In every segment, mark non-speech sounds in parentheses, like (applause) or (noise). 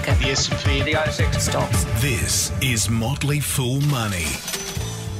market. The S&P. The ASX Stocks. This is Motley Fool Money.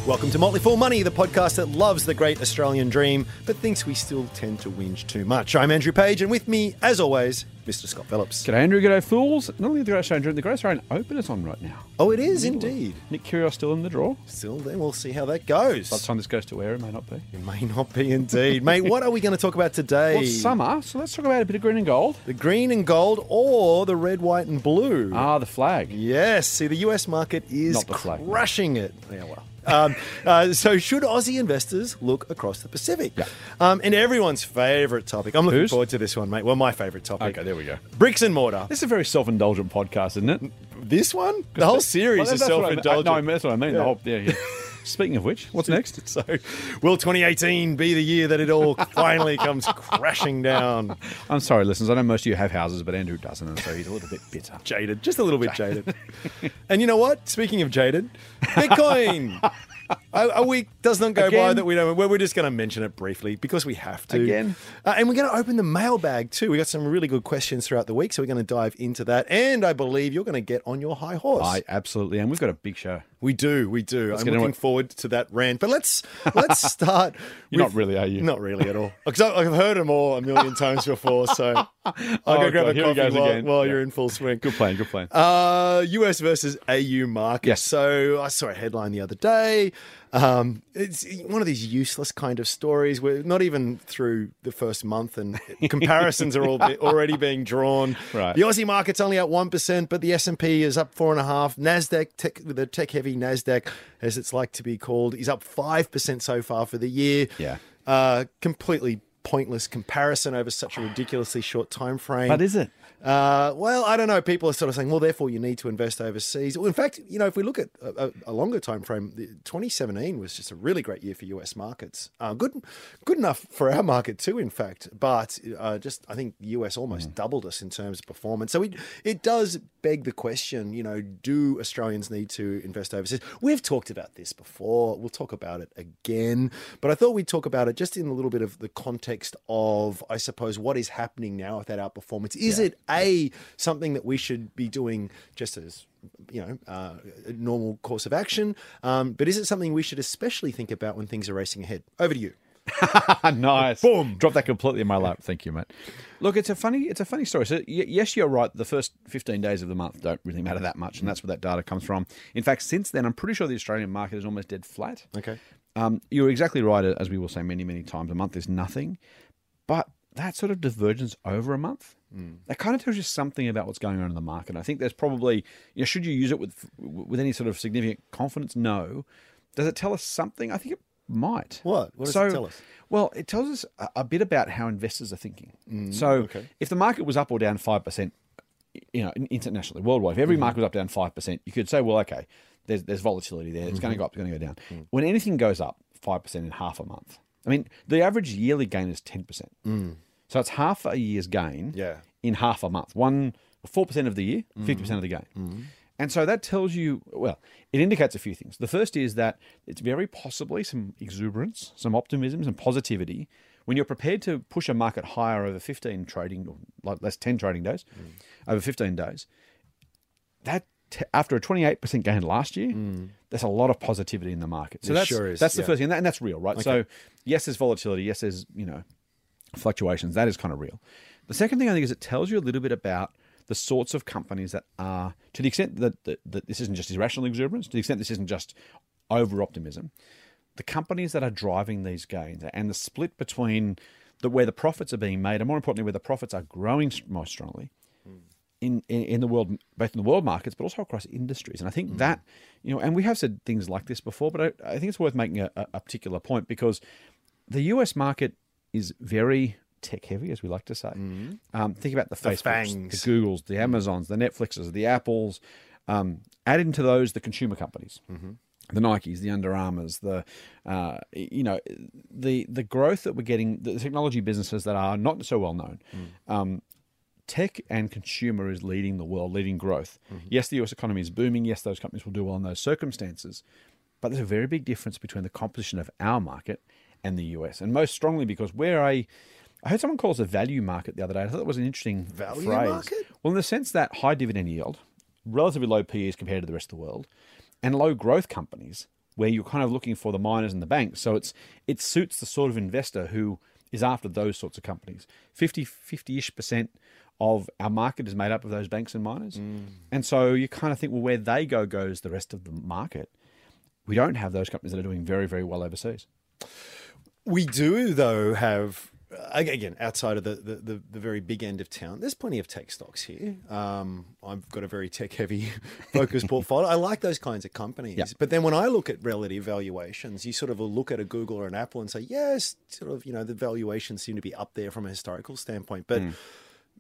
Welcome to Motley Fool Money, the podcast that loves the great Australian dream, but thinks we still tend to whinge too much. I'm Andrew Page, and with me, as always, Mr. Scott Phillips. G'day, Andrew. G'day, fools. Not only the Great Australian Dream, the Great Australian Open is on right now. Oh, it is indeed. Nick Kyrgios still in the draw. Still, then we'll see how that goes. By the time this goes to air, it may not be. It may not be indeed. Mate, what are we going to talk about today? Well, summer, so let's talk about a bit of green and gold. The green and gold or the red, white, and blue? Ah, the flag. Yes. See, the US market is the flag. crushing it. Yeah, well. Um, uh, so, should Aussie investors look across the Pacific? Yeah. Um, and everyone's favourite topic. I'm looking Whose? forward to this one, mate. Well, my favourite topic. Okay, there we go. Bricks and mortar. This is a very self-indulgent podcast, isn't it? This one? The whole series Well, is that's what I. No, I mean, that's what I mean. The whole, yeah, yeah. (laughs) Speaking of which, what's next? (laughs) So, will 2018 be the year that it all finally comes crashing down? (laughs) I'm sorry, listeners. I know most of you have houses, but Andrew doesn't, and so he's a little bit bitter. Jaded, just a little bit (laughs) jaded. and you know what? Speaking of jaded, Bitcoin. A, a week does not go by that we don't. We're we're just going to mention it briefly because we have to. Again? Uh, and we're going to open the mailbag too. We got some really good questions throughout the week, so we're going to dive into that. And I believe you're going to get on your high horse. I absolutely am. We've got a big show. We do, we do. I'm looking forward to that rant. But let's let's (laughs) start. You're with- not really, are you? Not really at all. Because I've heard them all a million times before. So (laughs) I'll Oh, go grab God, a coffee while, again. while Yeah. you're in full swing. Good plan. Good plan. Uh, US versus AU market. Yes. So I saw a headline the other day. Um, it's one of these useless kind of stories where not even through the first month and (laughs) comparisons are all be, already being drawn. Right. The Aussie market's only at one percent, but the S and P is up four and a half. Nasdaq, tech, the tech heavy Nasdaq, as it's like to be called, is up five percent so far for the year. Yeah. Uh, completely pointless comparison over such a ridiculously short time frame. but is it? Uh, well, I don't know. People are sort of saying, well, therefore you need to invest overseas. Well, in fact, you know, if we look at a, a, longer time frame, 2017 was just a really great year for US markets. Uh, good, good enough for our market too, in fact. But uh, just, I think US almost doubled us in terms of performance. So it, it does beg the question, you know, do Australians need to invest overseas? We've talked about this before. We'll talk about it again. But I thought we'd talk about it just in a little bit of the context of, I suppose, what is happening now with that outperformance. Is it a something that we should be doing just as you know uh, a normal course of action, um, but is it something we should especially think about when things are racing ahead? Over to you. (laughs) nice. Boom. Drop that completely in my lap. Thank you, mate. Look, it's a funny, it's a funny story. So, y- yes, you're right. The first 15 days of the month don't really matter that much, and that's where that data comes from. In fact, since then, I'm pretty sure the Australian market is almost dead flat. Okay. Um, you're exactly right, as we will say many, many times. A month is nothing, but that sort of divergence over a month, that kind of tells you something about what's going on in the market. I think there's probably, you know, should you use it with with any sort of significant confidence? No. Does it tell us something? I think it might. What? What does so, it tell us? Well, it tells us a, a bit about how investors are thinking. Mm, so, okay. if the market was up or down five percent, you know, internationally, worldwide, if every Mm-hmm. market was up down five percent, you could say, well, okay, there's there's volatility there. It's going to Mm-hmm. go up, it's going to go down. Mm. When anything goes up five percent in half a month, I mean, the average yearly gain is ten percent. So it's half a year's gain Mm. Yeah. in half a month. One four percent of the year, Mm-hmm. 50 percent of the gain. And so that tells you, well, it indicates a few things. The first is that it's very possibly some exuberance, some optimism, some positivity when you're prepared to push a market higher over 15 trading, or like less 10 trading days, mm. over 15 days. That t- after a 28% gain last year, mm. there's a lot of positivity in the market. So There that's sure is, that's the yeah. first thing, and, that, and that's real, right? So yes, there's volatility. Yes, there's you know fluctuations. That is kind of real. The second thing I think is it tells you a little bit about the sorts of companies that are, to the extent that, that, that this isn't just irrational exuberance, to the extent this isn't just over optimism, the companies that are driving these gains and the split between the where the profits are being made, and more importantly, where the profits are growing most strongly hmm. in, in, in the world, both in the world markets, but also across industries. And I think hmm. that, you know, and we have said things like this before, but I, I think it's worth making a, a particular point because the US market is very tech heavy, as we like to say. Hmm. Um, think about the, Facebooks, fangs. the Googles, the Amazons, the Netflixes, the Apples. Um, add into those the consumer companies. Mm-hmm. The Nikes, the Under Armours, the uh, you know the the growth that we're getting, the technology businesses that are not so well known, um, tech and consumer is leading the world, leading growth. Yes, the US economy is booming. Yes, those companies will do well in those circumstances. But there's a very big difference between the composition of our market and the US. And most strongly because we're a I heard someone call us a value market the other day. I thought that was an interesting Value phrase. market? Well, in the sense that high dividend yield, relatively low PEs compared to the rest of the world, and low growth companies where you're kind of looking for the miners and the banks. So it's it suits the sort of investor who is after those sorts of companies. 50 50-ish percent of our market is made up of those banks and miners. Mm. And so you kind of think, well, where they go goes the rest of the market. We don't have those companies that are doing very, very well overseas. We do, though, have again outside of the, the, the, the very big end of town. There's plenty of tech stocks here. Um, I've got a very tech heavy (laughs) focused portfolio. I like those kinds of companies. Yeah. But then when I look at relative valuations, you sort of look at a Google or an Apple and say, yes, sort of, you know, the valuations seem to be up there from a historical standpoint. But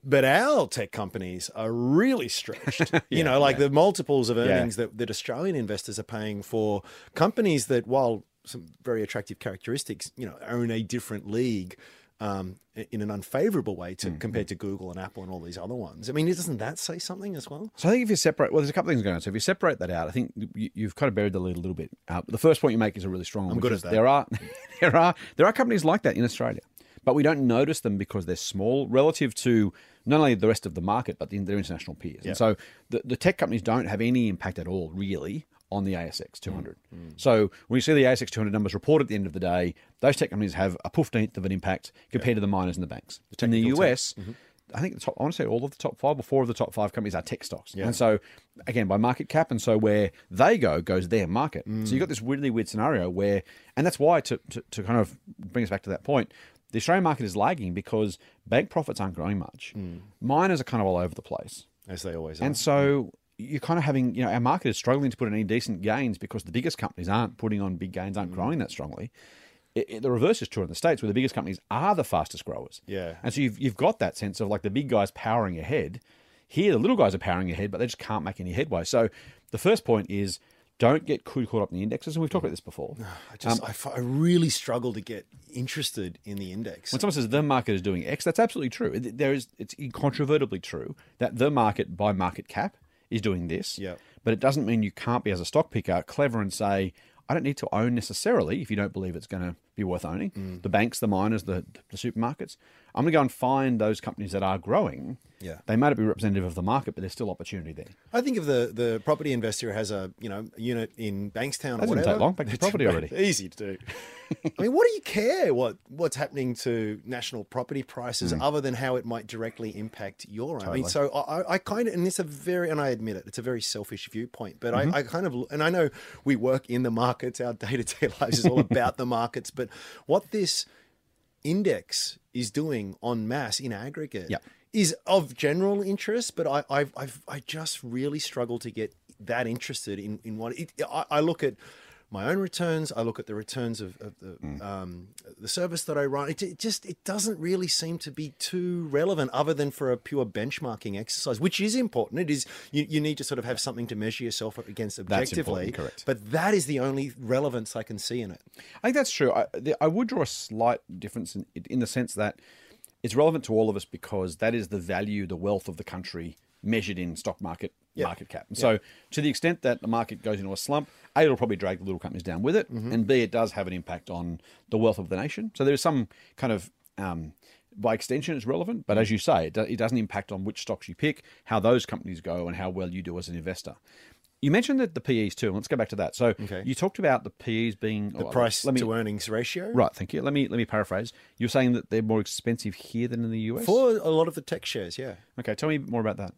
but our tech companies are really stretched. (laughs) you know, like the multiples of earnings that, that Australian investors are paying for companies that, while some very attractive characteristics, you know, are in a different league um, in an unfavorable way to compared to Google and Apple and all these other ones. I mean, doesn't that say something as well? So I think if you separate, well, there's a couple of things going on. So if you separate that out, I think you, you've kind of buried the lead a little bit. Uh, the first point you make is a really strong one. I'm good at that. There are, (laughs) there are, there are companies like that in Australia, but we don't notice them because they're small relative to not only the rest of the market, but the, their international peers. And so the, the tech companies don't have any impact at all, really, on the ASX 200. Mm. Mm. So when you see the ASX 200 numbers reported at the end of the day, those tech companies have a fifteenth of an impact compared to the miners and the banks. in the technical tech. US, mm-hmm. I think the top, I want to say all of the top five or four of the top five companies are tech stocks. And so, again, by market cap, and so where they go goes their market. So you've mm. got this really weird scenario where, and that's why to, to, to kind of bring us back to that point, the Australian market is lagging because bank profits aren't growing much. Miners are kind of all over the place. As they always are. And so you're kind of having, you know, our market is struggling to put in any decent gains because the biggest companies aren't putting on big gains, Mm. aren't growing that strongly. It, it- the reverse is true in the States where the biggest companies are the fastest growers. Yeah. And so you've, you've got that sense of like the big guys powering ahead. Here, the little guys are powering ahead, but they just can't make any headway. So the first point is don't get caught up in the indexes. And we've talked about this before. (sighs) I just, I f I I really struggle to get interested in the index. When someone says the market is doing X, that's absolutely true. There is, it's incontrovertibly true that the market by market cap is doing this. Yeah. But it doesn't mean you can't be as a stock picker clever and say, I don't need to own necessarily if you don't believe it's going to be worth owning Mm. the banks, the miners, the, the supermarkets. I'm going to go and find those companies that are growing. Yeah. They might not be representative of the market, but there's still opportunity there. I think if the, the property investor who has a you know unit in Bankstown or That doesn't whatever, take long. Back to property already. (laughs) Easy to do. I mean, what do you care what what's happening to national property prices Hmm. other than how it might directly impact your? I mean, so I, I kind of and it's a very and I admit it, it's a very selfish viewpoint, but Mm-hmm. I, I kind of and I know we work in the markets. Our day to day lives is all about the markets, but what this index is doing on mass in aggregate Yep. is of general interest, but I I've, I've I just really struggle to get that interested in in what it, I, I look at my own returns. I look at the returns of, of the Mm. um, the service that I run. It, it just it doesn't really seem to be too relevant, other than for a pure benchmarking exercise, which is important. It is you, you need to sort of have something to measure yourself against That's objectively. correct. But that is the only relevance I can see in it. I think that's true. I, the, I would draw a slight difference in, in the sense that it's relevant to all of us because that is the value, the wealth of the country measured in stock market Yeah. market cap. And so, to the extent that the market goes into a slump, A, it'll probably drag the little companies down with it, and B, it does have an impact on the wealth of the nation. So, there's some kind of um, by extension, it's relevant, but as you say, it, do, it doesn't impact on which stocks you pick, how those companies go, and how well you do as an investor. You mentioned that the PEs too. and Let's go back to that. So Okay. you talked about the PEs being The price to earnings ratio. Right, thank you. Let me let me paraphrase. You're saying that they're more expensive here than in the US. For a lot of the tech shares, yeah. okay, tell me more about that.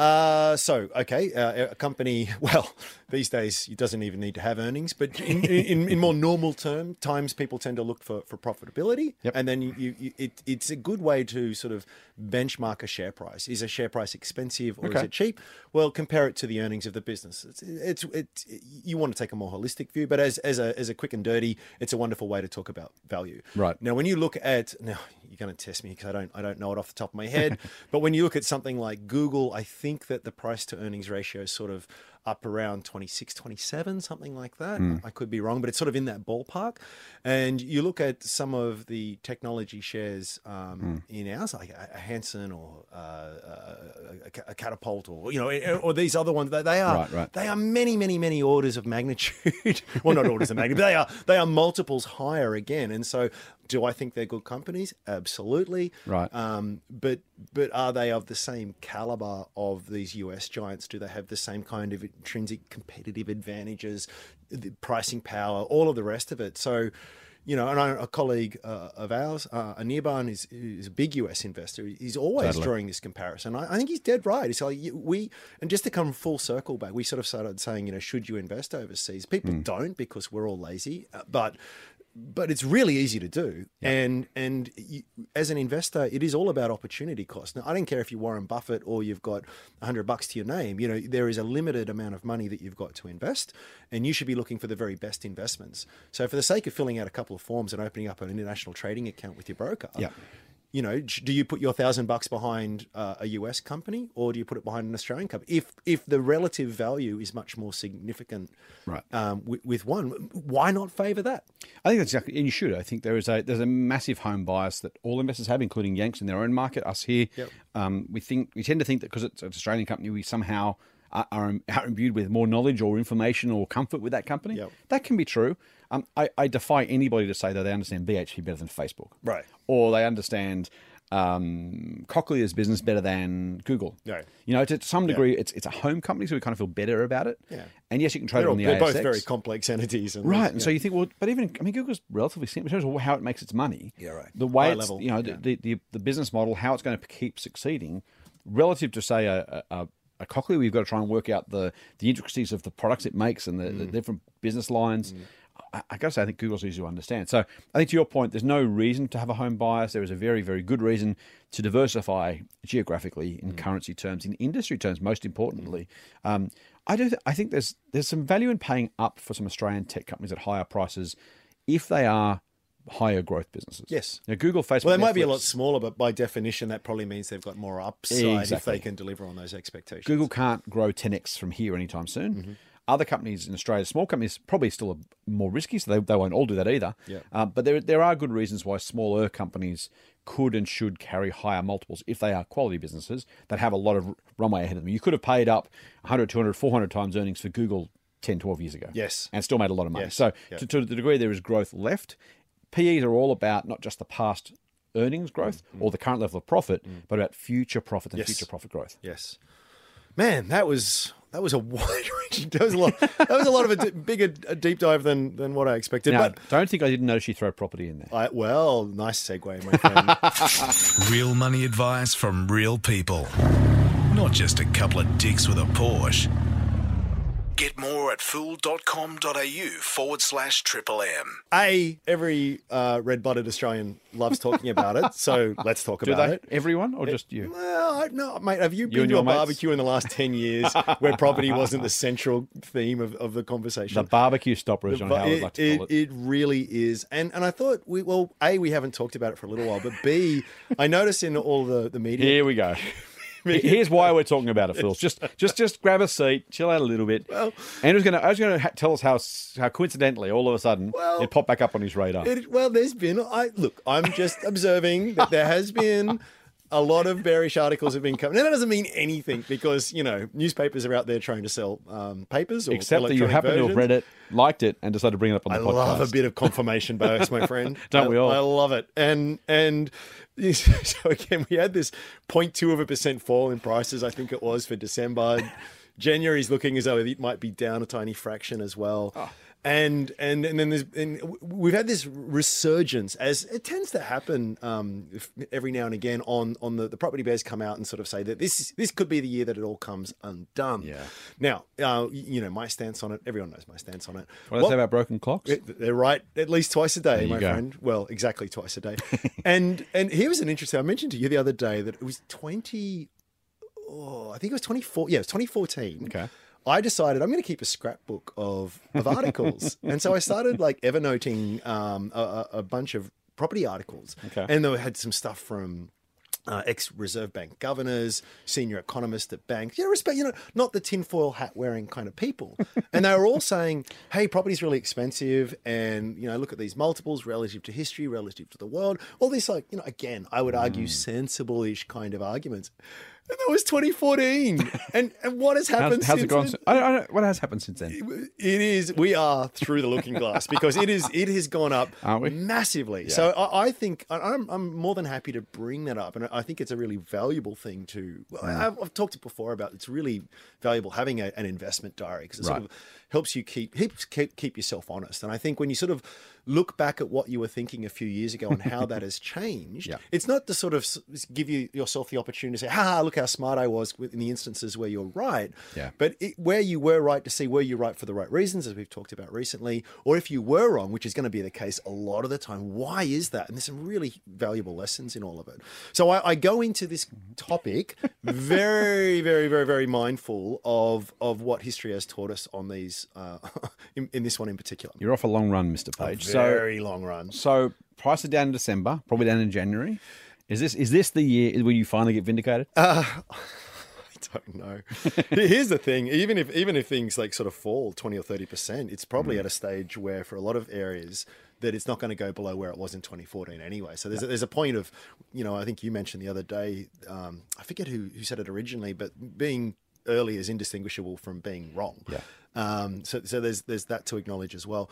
Uh, so, okay, uh, a company, (laughs) well, these days it doesn't even need to have earnings, but in, in, in more normal term times, people tend to look for, for profitability. Yep. And then you, you, it, it's a good way to sort of benchmark a share price. Is a share price expensive or is it cheap? Well, compare it to the earnings of the business. It's, it's, it's, you want to take a more holistic view, but as, as, a, as a quick and dirty, it's a wonderful way to talk about value. Right. Now, when you look at now, you're going to test me because I don't I don't know it off the top of my head. (laughs) but when you look at something like Google, I think that the price to earnings ratio is sort of up around 26, 27, something like that. Hmm. I could be wrong, but it's sort of in that ballpark. And you look at some of the technology shares um, Hmm. in ours, like a, Hansen or uh, a, a, a Catapult, or you know, or these other ones. They, they are Right, right. they are many, many, many orders of magnitude. (laughs) well, not orders of magnitude, but they are they are multiples higher again. And so, do I think they're good companies? Absolutely. Right. Um, but but are they of the same caliber of these US giants? Do they have the same kind of intrinsic competitive advantages, the pricing power, all of the rest of it? So. You know, and I, a colleague uh, of ours, uh, Anirban, is, is a big US investor. He's always Totally. drawing this comparison. I, I think he's dead right. He's like, we, and just to come full circle back, we sort of started saying, you know, should you invest overseas? People don't because we're all lazy, uh, but but it's really easy to do. And and you, as an investor, it is all about opportunity cost. Now, I don't care if you're Warren Buffett or you've got hundred bucks to your name. You know, there is a limited amount of money that you've got to invest, and you should be looking for the very best investments. So, for the sake of filling out a couple of forms and opening up an international trading account with your broker, Yeah. You know, do you put your thousand bucks behind uh, a US company or do you put it behind an Australian company? If if the relative value is much more significant, Right. um, with, with one, why not favour that? I think that's exactly, and you should. I think there is a there's a massive home bias that all investors have, including Yanks in their own market. Us here, Yep. um, we think we tend to think that because it's an Australian company, we somehow are, are, are imbued with more knowledge or information or comfort with that company. Yep. That can be true. Um, I, I defy anybody to say that they understand BHP better than Facebook, Right. Or they understand um, Cochlear's business better than Google. Right. You know, to some degree, it's it's a home company, so we kind of feel better about it. Yeah. And yes, you can trade They're, it on the they're ASX. both very complex entities, and Right, and yeah. so you think, well, but even I mean, Google's relatively simple in terms of how it makes its money. Yeah, right. The way High it's, level, you know, yeah. the, the the business model, how it's going to keep succeeding, relative to say a a, a Cochlear, we've got to try and work out the the intricacies of the products it makes and the, the Mm. different business lines. I, I got to say, I think Google's easy to understand. So I think to your point, there's no reason to have a home bias. There is a very very good reason to diversify geographically Mm. in currency terms, in industry terms, most importantly. Um, I do. I think there's there's some value in paying up for some Australian tech companies at higher prices if they are higher growth businesses. Yes. Now, Google, Facebook. well, they might be a lot smaller, but by definition, that probably means they've got more upside if they can deliver on those expectations. Google can't grow 10x from here anytime soon. Mm-hmm. Other companies in Australia, small companies, probably still are more risky, so they, they won't all do that either. Yeah. Uh, but there, there are good reasons why smaller companies could and should carry higher multiples if they are quality businesses that have a lot of runway ahead of them. You could have paid up 100, 200, 400 times earnings for Google 10, 12 years ago. Yes. And still made a lot of money. Yes. So, Yeah. to, to the degree there is growth left, PEs are all about not just the past earnings growth or the current level of profit, but about future profit and Mm. Yes. future profit growth. Yes, man, that was that was a (laughs) wide ranging. That was a lot. that was a lot of a d- (laughs) bigger a deep dive than than what I expected. Now, but don't think I didn't notice you throw property in there. I, well, nice segue, my friend. (laughs) Real money advice from real people. Not just a couple of dicks with a Porsche. Get more at fool.com.au forward slash triple M. a every uh, red blooded Australian loves talking about it, so (laughs) let's talk Do about they? it. Everyone or just you? Well, no, mate. Have you been to a mates? barbecue in the last ten years (laughs) where property wasn't the central theme of, of the conversation? The barbecue stopper is John But Howard would it, like to call it, it. it really is, and and I thought we well, a we haven't talked about it for a little while, but b I notice in all the the media. Here we go. (laughs) Here's why we're talking about it, Phil. Just, just, just grab a seat, chill out a little bit. Well- Andrew's going to, Andrew's going to ha- tell us how, how coincidentally, all of a sudden, Well- it popped back up on his radar. It, well, there's been. I look. I'm just observing that there has been a lot of bearish articles have been coming. Now that doesn't mean anything because you know newspapers are out there trying to sell um, papers. Or Except that you happen to have versions. read it, liked it, and decided to bring it up on I the podcast. I love a bit of confirmation bias, my friend. (laughs) Don't I- we all? I love it. And and (laughs) so again, we had this 0.2 of a percent fall in prices. I think it was for December. (laughs) January's looking as though it might be down a tiny fraction as well. Oh. And and and then there's and we've had this resurgence as it tends to happen um, if- every now and again on on the, the property bears come out and sort of say that this this could be the year that it all comes undone. Yeah. Now, uh, you know my stance on it. Everyone knows my stance on it. What did I say about broken clocks? It- They're right at least twice a day, my friend. Well, exactly twice a day. (laughs) and and here was an interesting. I mentioned to you the other day that it was twenty. Oh, I think it was twenty four. Yeah, it was twenty fourteen. Okay. I decided I'm going to keep a scrapbook of of (laughs) articles, and so I started like evernoting um, a, a- bunch of property articles, Okay. and they had some stuff from uh, ex Reserve Bank governors, senior economists at banks, you know, respect, you know, not the tinfoil hat wearing kind of people. (laughs) and they were all saying, hey, property's really expensive. And, you know, look at these multiples relative to history, relative to the world. All these, like, you know, again, I would argue sensible ish kind of arguments. And that was 2014. and, and what has happened How's, how's it since gone? then? I don't, I don't, what has happened since then? It is. We are through the looking glass because it is. It has gone up (laughs) massively. So I, I think I'm, I'm more than happy to bring that up, and I think it's a really valuable thing to. Well, Mm. I've, I've talked before about it's really valuable having a, an investment diary because it sort of helps you keep, keeps keep keep yourself honest. And I think when you sort of look back at what you were thinking a few years ago and how that (laughs) has changed, Yeah. it's not to sort of give you yourself the opportunity to say, "Ha, ha, look how smart I was," in the instances where you're right. Yeah. But it, where you were right to see were you right for the right reasons, as we've talked about recently, or if you were wrong, which is going to be the case a lot of the time, why is that? And there's some really valuable lessons in all of it. So I, I go into this topic (laughs) very, very, very, very mindful of of what history has taught us on these, uh, (laughs) in, in this one in particular. You're off a long run, Mr. Page. So, Very long run. so prices down in December, probably down in January. Is this is this the year when you finally get vindicated? (laughs) I don't know. Here's the thing: even if even if things like sort of fall twenty or thirty percent, it's probably Mm. at a stage where, for a lot of areas, that it's not going to go below where it was in 2014 anyway. So there's a, there's a point of, you know, I think you mentioned the other day. Um, I forget who who said it originally, but being early is indistinguishable from being wrong. Yeah. Um, so so there's there's that to acknowledge as well.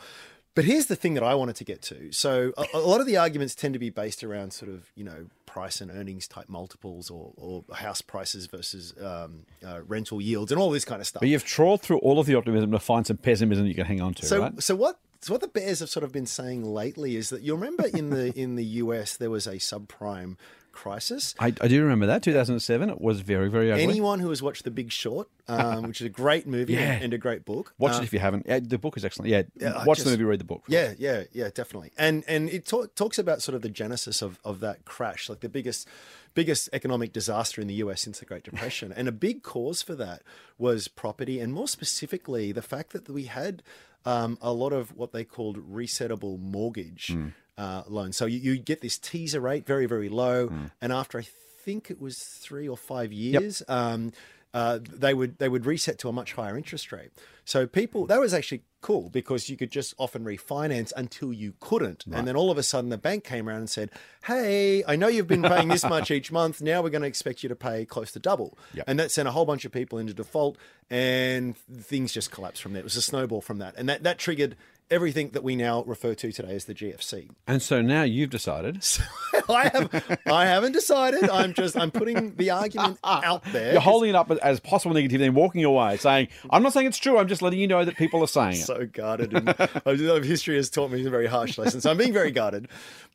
But here's the thing that I wanted to get to. So a, a lot of the arguments tend to be based around sort of you know price and earnings type multiples or, or house prices versus um, uh, rental yields and all this kind of stuff. But you've trawled through all of the optimism to find some pessimism you can hang on to, So right? so what so what the bears have sort of been saying lately is that you remember in the in the US there was a subprime crisis. I, I do remember that 2007. It was very very ugly. Anyone who has watched The Big Short, um, which is a great movie Yeah. and, and a great book, Watch uh, it if you haven't. Yeah, the book is excellent. Yeah, Yeah, watch the movie, read the book. Yeah, yeah, yeah, definitely. And and it ta- talks about sort of the genesis of, of that crash, like the biggest biggest economic disaster in the US since the Great (laughs) Depression. and a big cause for that was property, and more specifically, the fact that we had um, a lot of what they called resettable mortgage uh, loans. So you, you get this teaser rate, very very low, and after I think it was three or five years. Um, uh, they would they would reset to a much higher interest rate. So people that was actually cool because you could just often refinance until you couldn't, and then all of a sudden the bank came around and said, "Hey, I know you've been paying this much each month. (laughs) Now we're going to expect you to pay close to double." Yep. And that sent a whole bunch of people into default, and things just collapsed from there. It was a snowball from that, and that that triggered everything that we now refer to today as the GFC. And so now you've decided (laughs) I have I haven't decided. I'm just I'm putting the argument out there. you're holding it up as possible negativity, then walking away, saying, "I'm not saying it's true. I'm just letting you know that people are saying it." so guarded. And history has taught me a very harsh lesson. So I'm being very guarded.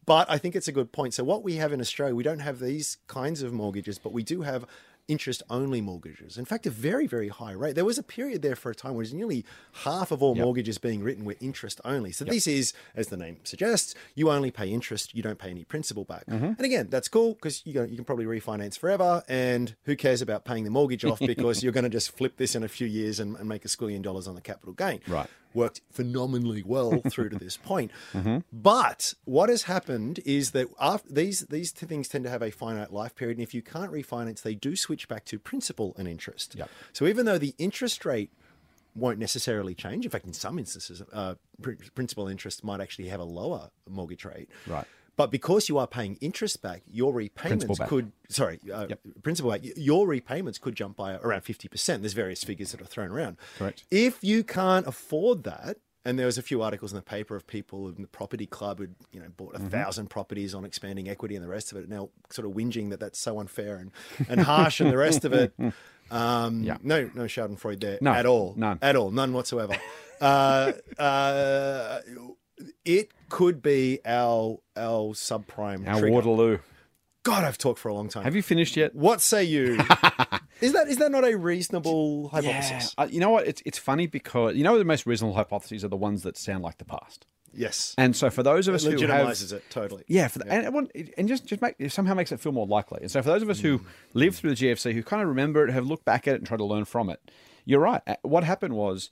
But I think it's a good point. So what we have in Australia, we don't have these kinds of mortgages, but we do have interest only mortgages. In fact, a very, very high rate. There was a period there for a time where nearly half of all mortgages being written were interest only. So this is, as the name suggests, you only pay interest, you don't pay any principal back. Mm-hmm. And again, that's cool because you, you can probably refinance forever. And who cares about paying the mortgage off (laughs) because you're going to just flip this in a few years and, and make a squillion dollars on the capital gain Right. Worked phenomenally well (laughs) through to this point. But what has happened is that after these these two things tend to have a finite life period, and if you can't refinance, they do switch back to principal and interest. Yep. So even though the interest rate won't necessarily change, in fact, in some instances, uh, pr- principal interest might actually have a lower mortgage rate. Right. But because you are paying interest back, your repayments back. could sorry, uh, principal back, your repayments could jump by around fifty percent. There's various figures that are thrown around. Correct. If you can't afford that, and there was a few articles in the paper of people in the property club who'd you know bought a Mm-hmm. thousand properties on expanding equity and the rest of it, now sort of whinging that that's so unfair and, and harsh and the rest of it. (laughs) Um, Yeah. No, no Schadenfreude there No, at all. none. At all. None whatsoever. uh, uh, it could be our our subprime Our trigger. Waterloo. God, I've talked for a long time. Have you finished yet? What say you? (laughs) is that is that not a reasonable hypothesis? Uh, you know what? It's it's funny because you know the most reasonable hypotheses are the ones that sound like the past. Yes. And so for those of us who have legitimizes it totally. Yeah, for the, and, it and just just make, it somehow makes it feel more likely. And so for those of us who Mm. lived through the GFC, who kind of remember it, have looked back at it and tried to learn from it, you're right. Uh, What happened was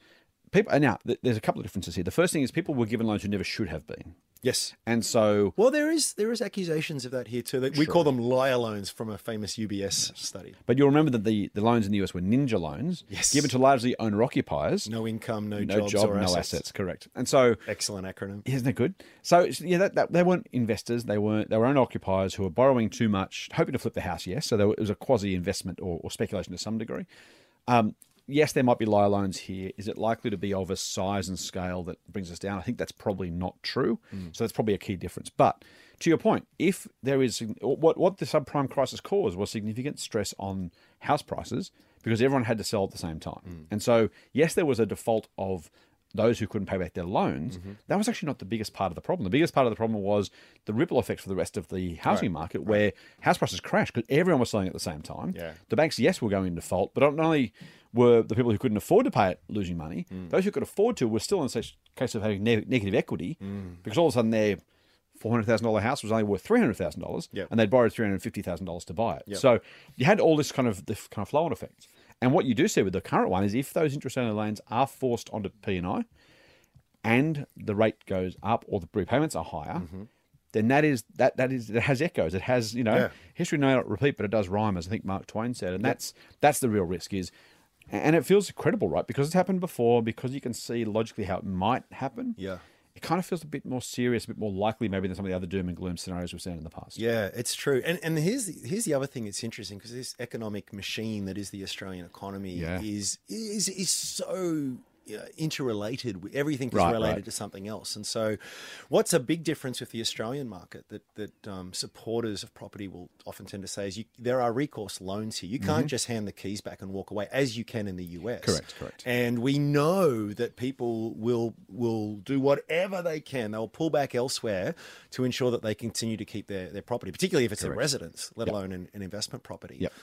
people. And now th- there's a couple of differences here. The first thing is people were given loans who never should have been. Yes. And so Well, there is there is accusations of that here too. That we call them liar loans from a famous UBS study. But you'll remember that the, the loans in the US were ninja loans, Yes. given to largely owner occupiers. No income, no, no jobs job, or no assets. assets. Correct. And so, Excellent acronym. isn't it good? So yeah, that, that, they weren't investors. They weren't. They were owner occupiers who were borrowing too much, hoping to flip the house. Yes, so there it was a quasi investment or, or speculation to some degree. Um, yes, there might be liar loans here. Is it likely to be of a size and scale that brings us down? I think that's probably not true. Mm. So that's probably a key difference. But to your point, if there is what what the subprime crisis caused was significant stress on house prices because everyone had to sell at the same time, mm. and so yes, there was a default of those who couldn't pay back their loans, mm-hmm. that was actually not the biggest part of the problem. The biggest part of the problem was the ripple effect for the rest of the housing market, where house prices crashed because everyone was selling at the same time. Yeah. The banks, yes, were going into default, but not only were the people who couldn't afford to pay it losing money, hmm. those who could afford to were still in a case of having ne- negative equity hmm. because all of a sudden their four hundred thousand dollar house was only worth three hundred thousand dollars, Yep. and they'd borrowed three hundred fifty thousand dollars to buy it. So you had all this kind of this kind of flow on effect. And what you do see with the current one is if those interest only loans are forced onto P and I, and the rate goes up or the repayments are higher, mm-hmm. then that is that that is it has echoes. It has you know Yeah. history may not repeat, but it does rhyme, as I think Mark Twain said, and that's that's the real risk is. And it feels credible, right? Because it's happened before, because you can see logically how it might happen. Yeah. It kind of feels a bit more serious, a bit more likely, maybe, than some of the other doom and gloom scenarios we've seen in the past. Yeah, it's true. And and here's the, here's the other thing that's interesting because this economic machine that is the Australian economy Yeah. is is is so interrelated. Everything is Right, related right. to something else. And so, what's a big difference with the Australian market that that um, supporters of property will often tend to say is you, there are recourse loans here. You can't just hand the keys back and walk away as you can in the US. Mm-hmm. Correct, correct. And we know that people will will do whatever they can. They'll pull back elsewhere to ensure that they continue to keep their, their property, particularly if it's a residence, let alone an, an investment property. Yep.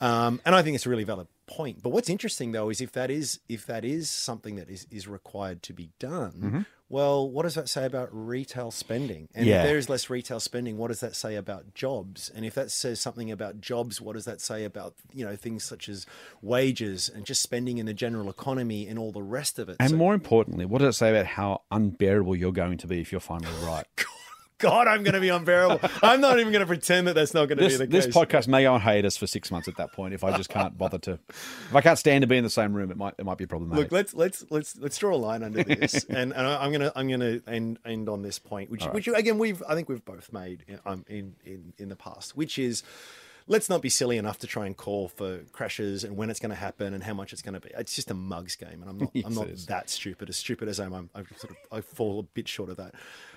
Um, and I think it's a really valid point. But what's interesting though is if that is if that is something that is, is required to be done, Mm-hmm. well, what does that say about retail spending? And Yeah. if there is less retail spending, what does that say about jobs? And if that says something about jobs, what does that say about you know things such as wages and just spending in the general economy and all the rest of it? And So- more importantly, what does it say about how unbearable you're going to be if you're finally right? (laughs) God, I'm going to be unbearable. I'm not even going to pretend that that's not going to this, be the this case. This podcast may go on hiatus for six months at that point if I just can't bother to. If I can't stand to be in the same room, it might it might be a problematic. Look, let's let's let's let's draw a line under this, (laughs) and, and I- I'm gonna I'm gonna end end on this point, which which again we've I think we've both made in, um, in in in the past, which is. Let's not be silly enough to try and call for crashes and when it's going to happen and how much it's going to be. It's just a mugs game, and I'm not. Yes, (laughs) I'm not that stupid. As stupid as I am, I'm, I sort of I fall a bit short of that.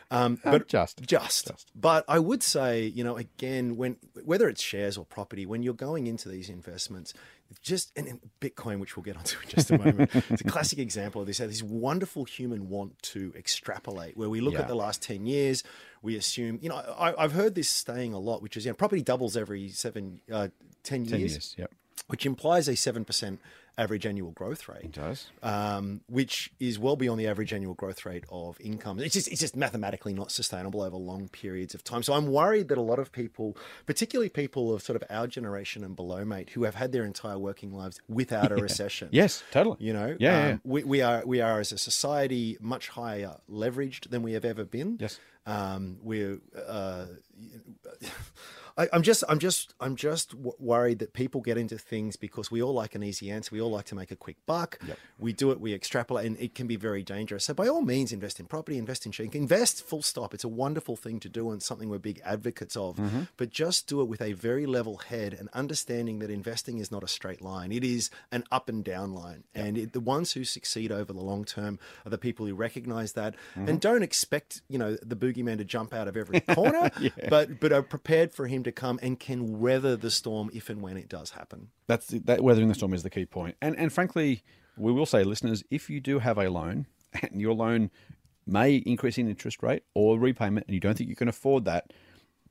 Um, but just. just, But I would say, you know, again, when whether it's shares or property, when you're going into these investments, just and Bitcoin, which we'll get onto in just a moment, (laughs) it's a classic example of this. This wonderful human want to extrapolate, where we look Yeah. at the last ten years, we assume, you know, I, I've heard this saying a lot, which is, you know, property doubles every seven, uh, 10 years, years. Yep. Which implies a seven percent average annual growth rate It does. um, which is well beyond the average annual growth rate of income. It's just it's just mathematically not sustainable over long periods of time. So I'm worried that a lot of people, particularly people of sort of our generation and below, mate, who have had their entire working lives without a (laughs) recession. Yes, totally. You know, Yeah, yeah, um, We, we are we are as a society much higher leveraged than we have ever been. Yes. um, we're. Uh, I, I'm just, I'm just, I'm just w- worried that people get into things because we all like an easy answer. We all like to make a quick buck. We do it, we extrapolate, and it can be very dangerous. So, by all means, invest in property, invest in shares, invest. Full stop. It's a wonderful thing to do and something we're big advocates of. Mm-hmm. But just do it with a very level head and understanding that investing is not a straight line. It is an up and down line, and it, the ones who succeed over the long term are the people who recognize that mm-hmm. and don't expect you know the boogeyman to jump out of every corner, (laughs) but but are prepared for him to come and can weather the storm if and when it does happen. That's that weathering the storm is the key point. And and frankly, we will say, listeners, if you do have a loan (laughs) and your loan may increase in interest rate or repayment, and you don't think you can afford that,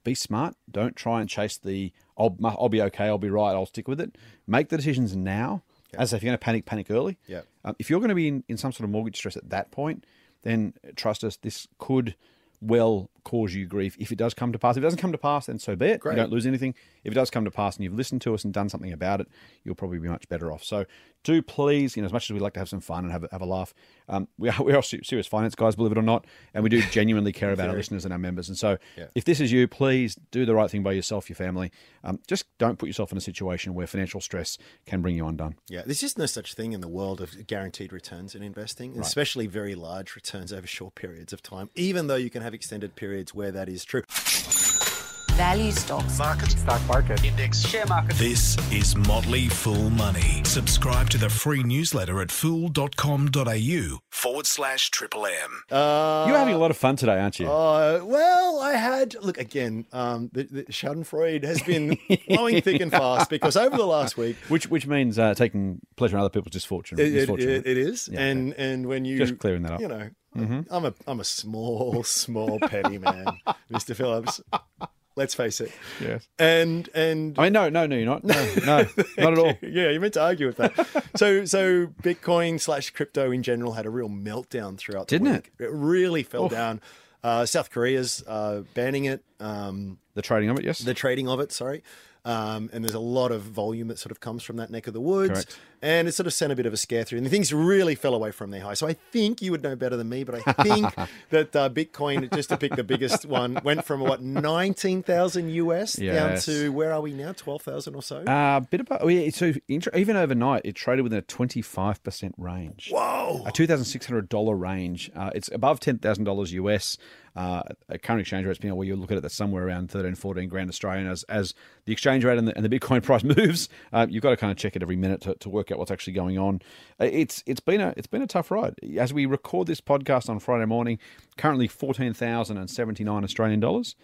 be smart. Don't try and chase the I'll I'll be okay, I'll be right, I'll stick with it. Make the decisions now. As if you're going to panic, panic early. Yeah. Um, if you're going to be in, in some sort of mortgage stress at that point, then trust us, this could well cause you grief if it does come to pass. If it doesn't come to pass, then so be it. Great. You don't lose anything. If it does come to pass and you've listened to us and done something about it, you'll probably be much better off. So do please, you know, as much as we like to have some fun and have a, have a laugh, um, we are we are serious finance guys, believe it or not, and we do (laughs) genuinely care about our listeners and our members. And so, if this is you, please do the right thing by yourself, your family. Um, just don't put yourself in a situation where financial stress can bring you undone. Yeah, there's just no such thing in the world of guaranteed returns in investing, especially very large returns over short periods of time, even though you can have extended periods where that is true. Value stocks. Market. Stock market. Index. Share market. This is Motley Fool Money. Subscribe to the free newsletter at fool.com.au forward slash triple M. You're having a lot of fun today, aren't you? Uh, well, I had look again. Um, the, the Schadenfreude has been flowing thick and fast because over the last week, (laughs) which which means uh, taking pleasure in other people's misfortune. it, it, it- it is, Yeah, and and when you Just clearing that up. you know, I'm a I'm a small (laughs) small petty man, (laughs) Mister Phillips. Let's face it. Yes. And and I mean, no, no, no, you're not. No, no, (laughs) not at all. yeah, you meant to argue with that. so, so Bitcoin slash crypto in general had a real meltdown throughout. Didn't the it? week. It really fell down. Uh, South Korea's uh, banning it. Um, The trading of it, yes. the trading of it, sorry. Um, and there's a lot of volume that sort of comes from that neck of the woods. Correct. And it sort of sent a bit of a scare through. And things really fell away from their high. So I think you would know better than me, but I think (laughs) that uh, Bitcoin, just to pick the biggest (laughs) one, went from what, 19,000 US Yes. down to where are we now? 12,000 or so? Uh, bit about oh, yeah, so even overnight, it traded within a twenty five percent range. Whoa. A two thousand six hundred dollar range. Uh, it's above ten thousand dollars US. Uh, at current exchange rates, you know, where you look at it, that's somewhere around 13, 14 grand Australian. As as the exchange rate and the, and the Bitcoin (laughs) price moves, uh, you've got to kind of check it every minute to, to work out what's actually going on. Uh, It's it's been a it's been a tough ride. As we record this podcast on Friday morning, currently fourteen thousand and seventy nine Australian dollars.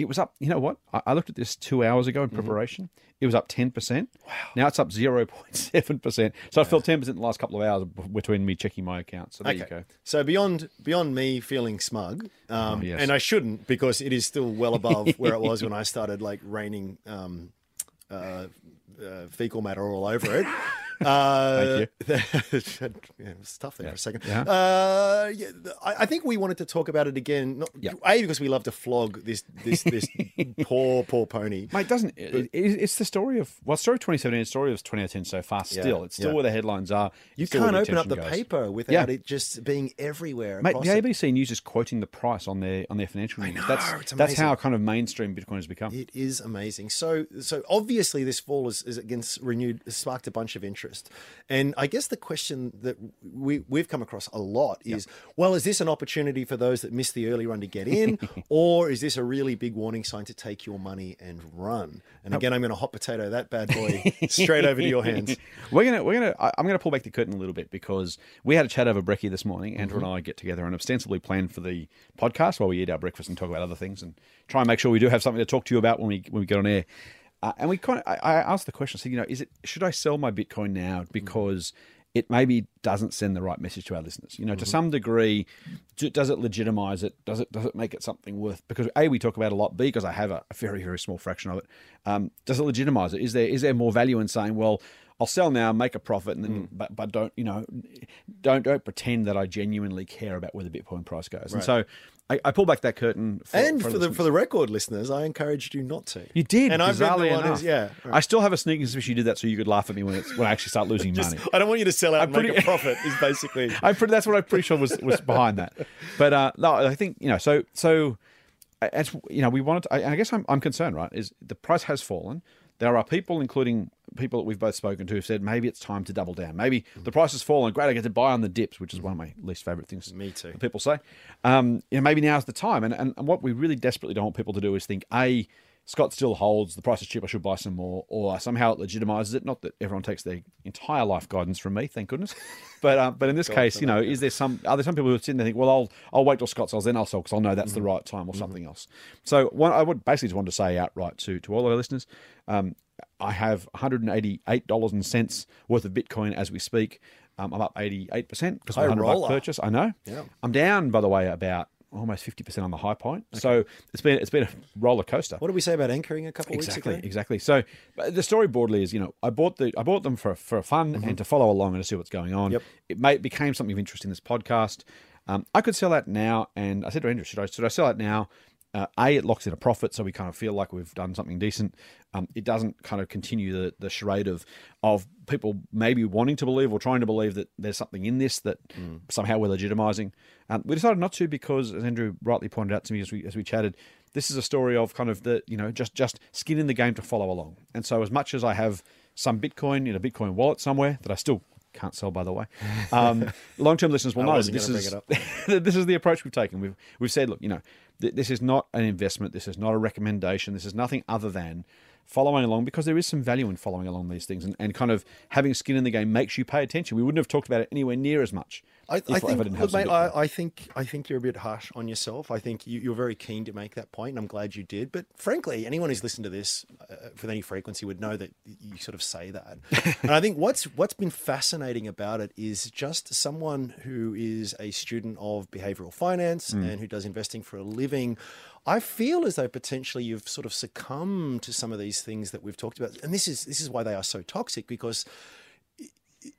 It was up. You know what? I, I looked at this two hours ago in preparation. It was up ten percent. Wow. Now it's up zero point seven percent. So I felt ten percent in the last couple of hours between me checking my account. So there you go. So beyond beyond me feeling smug, um, Oh, yes. and I shouldn't because it is still well above (laughs) where it was when I started like raining um, uh, uh, fecal matter all over it. Uh, Thank you. (laughs) it was tough there for a second. Yeah. Uh, yeah, I, I think we wanted to talk about it again. Not, Yeah. A because we love to flog this this this (laughs) poor poor pony. Mate, doesn't it, it, it's the story of well, story of 2017, story of 2018 so far. Still, it's still yeah. where the headlines are. You can't open up the goes. paper without Yeah. it just being everywhere. Mate, the it. ABC News is quoting the price on their on their financial news. know, that's that's how kind of mainstream Bitcoin has become. It is amazing. So, so obviously, this fall is, is against renewed, sparked a bunch of interest, and I guess the question that we we've come across a lot is, well, is this an opportunity for those that missed the early run to get in, (laughs) or is this a really big warning sign to take your money and run? And again, I'm going to hot potato that bad boy straight over to your hands. (laughs) We're gonna we're gonna I'm gonna pull back the curtain a little bit because we had a chat over brekkie this morning. Andrew Mm-hmm. and I get together and ostensibly plan for the podcast while we eat our breakfast and talk about other things and try and make sure we do have something to talk to you about when we when we get on air. Uh, and we kind of I, I asked the question, I said, you know, is it should I sell my Bitcoin now because it maybe doesn't send the right message to our listeners. You know, to some degree, do, does it legitimize it? Does it does it make it something worth? Because a we talk about a lot. B because I have a, a very very small fraction of it. Um, does it legitimize it? Is there is there more value in saying, well, I'll sell now, make a profit, and then but but don't you know, don't don't pretend that I genuinely care about where the Bitcoin price goes. And so I, I pull back that curtain. For, And for for the listeners. for the record, listeners, I encouraged you not to. You did, and I've been the one who's yeah. I still have a sneaking suspicion you did that so you could laugh at me when it's when I actually start losing (laughs) Just- money. I don't want you to sell out and make pretty- a profit. Is basically (laughs) I'm pretty, that's what I'm pretty sure was was behind that. But uh, no, I think you know. So so, as you know, we wanted. To, I, I guess I'm I'm concerned. Right, is the price has fallen. There are people, including people that we've both spoken to, who said maybe it's time to double down. Maybe the price has fallen. Great, I get to buy on the dips, which is one of my least favorite things. Me too. People say, um, you know, maybe now's the time. And, and and what we really desperately don't want people to do is think a Scott still holds the price is cheap. I should buy some more, or somehow it legitimizes it. Not that everyone takes their entire life guidance from me, thank goodness. (laughs) But uh, but in this case, you know, is there some are there some people who sitting there and think, well, I'll I'll wait till Scott sells, then I'll sell because I'll know that's the right time or something else. So one, I would basically just want to say outright to to all of our listeners, um, I have one hundred and eighty eight dollars and cents worth of Bitcoin as we speak. Um, I'm up eighty eight percent because my hundred purchase. I know. Yeah. I'm down by the way about almost fifty percent on the high point. So it's been it's been a roller coaster. What did we say about anchoring a couple of Exactly, weeks ago? exactly. Exactly. So the story broadly is, you know, I bought the I bought them for for fun and to follow along and to see what's going on. Mm-hmm. Yep. It may, became something of interest in this podcast. Um, I could sell that now, and I said to Andrew, should I should I sell it now? Uh, a it locks in a profit, so we kind of feel like we've done something decent. Um, it doesn't kind of continue the, the charade of of people maybe wanting to believe or trying to believe that there's something in this that somehow we're legitimizing. Um, we decided not to because, as Andrew rightly pointed out to me as we as we chatted, this is a story of kind of the you know just just skin in the game to follow along. And so, as much as I have some Bitcoin in a Bitcoin wallet somewhere that I still can't sell, by the way. Um, (laughs) long-term listeners will know this is (laughs) this is the approach we've taken. We've we've said, look, you know, th- this is not an investment. This is not a recommendation. This is nothing other than following along because there is some value in following along these things and, and kind of having skin in the game makes you pay attention. We wouldn't have talked about it anywhere near as much. I, I think, look, mate, I, I think I think you're a bit harsh on yourself. I think you, you're very keen to make that point, and I'm glad you did. But frankly, anyone who's listened to this uh, with any frequency would know that you sort of say that. (laughs) and I think what's what's been fascinating about it is just someone who is a student of behavioral finance Mm. and who does investing for a living. I feel as though potentially you've sort of succumbed to some of these things that we've talked about, and this is this is why they are so toxic because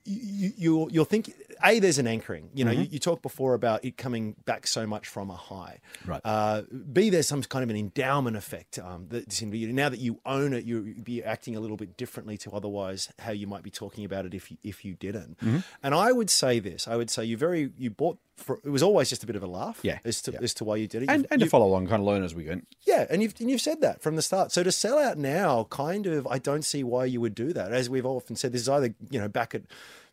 you, you you'll think a there's an anchoring. You know you, you talked before about it coming back so much from a high. Right. uh, b there's some kind of an endowment effect um, that now that you own it you'll be acting a little bit differently to otherwise how you might be talking about it if you, if you didn't. And i would say this. I would say you very you bought for it was always just a bit of a laugh Yeah, as to yeah. as to why you did it and, and you- to follow along, kind of learn as we go. yeah, and you've and you've said that from the start. So to sell out now, kind of, I don't see why you would do that. As we've often said, this is either you know back at,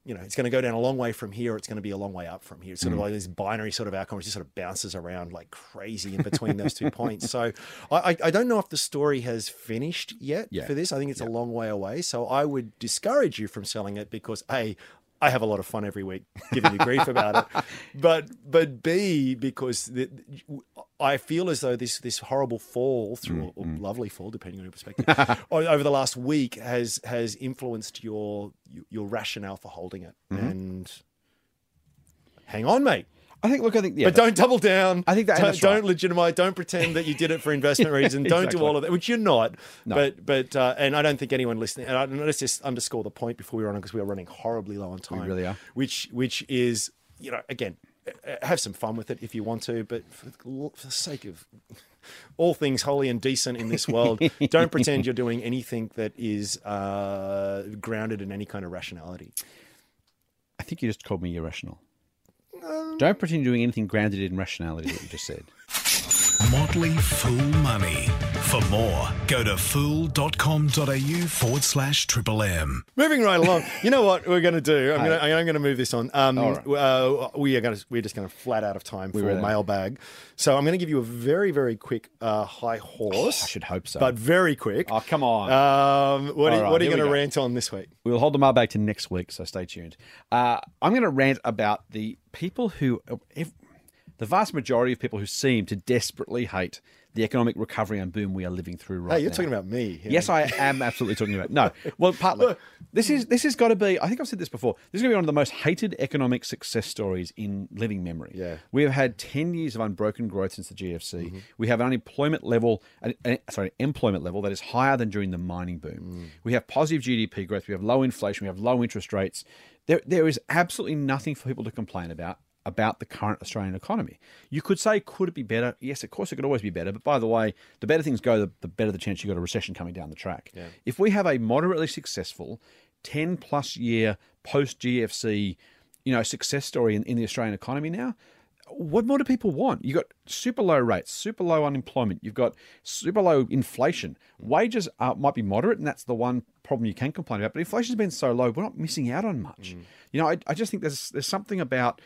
you know, it's going to go down a long way from here, or it's going to be a long way up from here. It's sort Mm. of like this binary sort of outcome, which just sort of bounces around like crazy in between those two points. So I, I don't know if the story has finished yet Yeah. for this. I think it's a long way away. So I would discourage you from selling it because a I have a lot of fun every week giving you grief about it, (laughs) but but B because the, I feel as though this this horrible fall through mm, or mm. lovely fall, depending on your perspective, (laughs) over the last week has has influenced your your rationale for holding it. Mm-hmm. And hang on, mate. I think. Look, I think. Yeah, But don't double down. I think that- don't, that's don't right. legitimize. Don't pretend that you did it for investment (laughs) reasons. Don't Exactly. do all of that, which you're not. No. But but uh, and I don't think anyone listening. And I, and let's just underscore the point before we run on because we are running horribly low on time. We really are. Which which is you know again uh, have some fun with it if you want to, but for, the- for the sake of all things holy and decent in this world, (laughs) don't pretend you're doing anything that is uh, grounded in any kind of rationality. I think you just called me irrational. Don't pretend you're doing anything grounded in rationality. What you just said. (laughs) Motley Fool Money. For more, go to fool.com.au forward slash triple M. Moving right along. You know what we're going to do? I'm Hey. going to I'm going to move this on. Um, All right. uh, we are going to we're just going to flat out of time for really mailbag. So I'm going to give you a very very quick uh, high horse. (sighs) I should hope so. but very quick. oh, come on. Um, what, are, All right, what are you we going to go. rant on this week? We'll hold the mailbag to next week, so stay tuned. Uh, I'm going to rant about the people who, if, the vast majority of people who seem to desperately hate the economic recovery and boom we are living through right now. Hey, you're now. talking about me. here. Yes, I am absolutely talking about. No, well, partly. (laughs) This is this has got to be. I think I've said this before. This is going to be one of the most hated economic success stories in living memory. Yeah. we have had ten years of unbroken growth since the GFC. Mm-hmm. We have an unemployment level, an, an- sorry, employment level that is higher than during the mining boom. Mm. We have positive GDP growth. We have low inflation. We have low interest rates. There, there is absolutely nothing for people to complain about about the current Australian economy. You could say, could it be better? Yes, of course, it could always be better. But by the way, the better things go, the, the better the chance you've got a recession coming down the track. If we have a moderately successful 10 plus year post GFC, you know, success story in, in the Australian economy now, what more do people want? You've got super low rates, super low unemployment, you've got super low inflation. Wages are, might be moderate, and that's the one problem you can complain about. But inflation's been so low, we're not missing out on much. Mm. You know, I, I just think there's there's something about.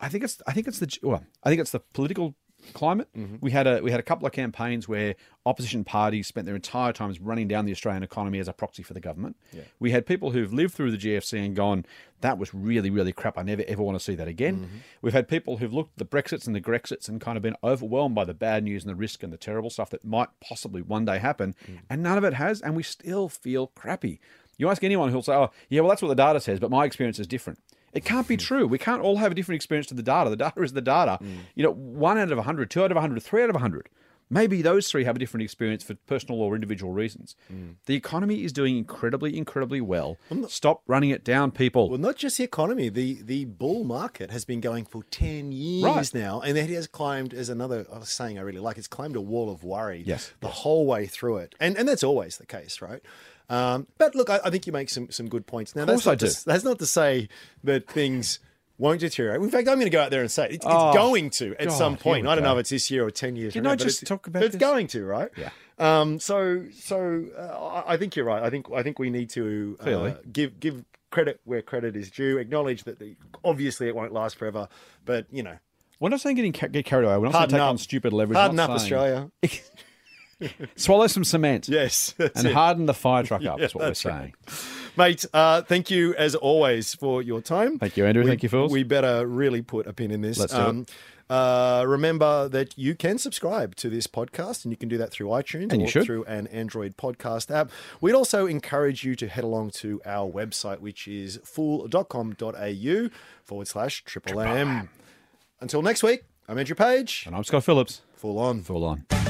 I think it's I think it's the well, I think it's the political climate. Mm-hmm. We had a we had a couple of campaigns where opposition parties spent their entire times running down the Australian economy as a proxy for the government. We had people who've lived through the GFC and gone, that was really really crap. I never ever want to see that again. Mm-hmm. We've had people who've looked at the Brexits and the Grexits and kind of been overwhelmed by the bad news and the risk and the terrible stuff that might possibly one day happen, mm. and none of it has, and we still feel crappy. You ask anyone who'll say, "Oh, yeah, well, that's what the data says," but my experience is different. It can't be true. We can't all have a different experience to the data. The data is the data. You know, one out of 100, two out of 100, three out of 100. Maybe those three have a different experience for personal or individual reasons. Mm. The economy is doing incredibly, incredibly well. Stop running it down, people. Well, not just the economy. The the bull market has been going for ten years Right. now, and it has climbed as another. I was saying I really like. It's climbed a wall of worry. Yes, the whole way through it, and and that's always the case, right? Um, but look, I, I think you make some some good points. Now, of course I do. To, that's not to say that things. Won't deteriorate. In fact, I'm going to go out there and say it. it's, Oh, going to at God, some point. I don't go. know if it's this year or ten years. Can I just it's- talk about It's this? going to, right? Yeah. Um, so, so uh, I think you're right. I think I think we need to uh, give give credit where credit is due. Acknowledge that the, obviously it won't last forever, but you know, We're not saying getting get carried away. We're not saying Harden take up. on stupid leverage. up, not saying- Australia. (laughs) (laughs) Swallow some cement. Yes, And it. harden the fire truck (laughs) up. Yeah, That's what we're saying. mate. Uh, thank you as always for your time. Thank you, Andrew. We- Thank you, Phils. We better really put a pin in this. Let's do it. Uh, remember that you can subscribe to this podcast and you can do that through iTunes And or through an Android podcast app. We'd also encourage you to head along to our website, which is fool.com.au forward slash triple M. Until next week, I'm Andrew Page. And I'm Scott Phillips. Fool on. Fool on.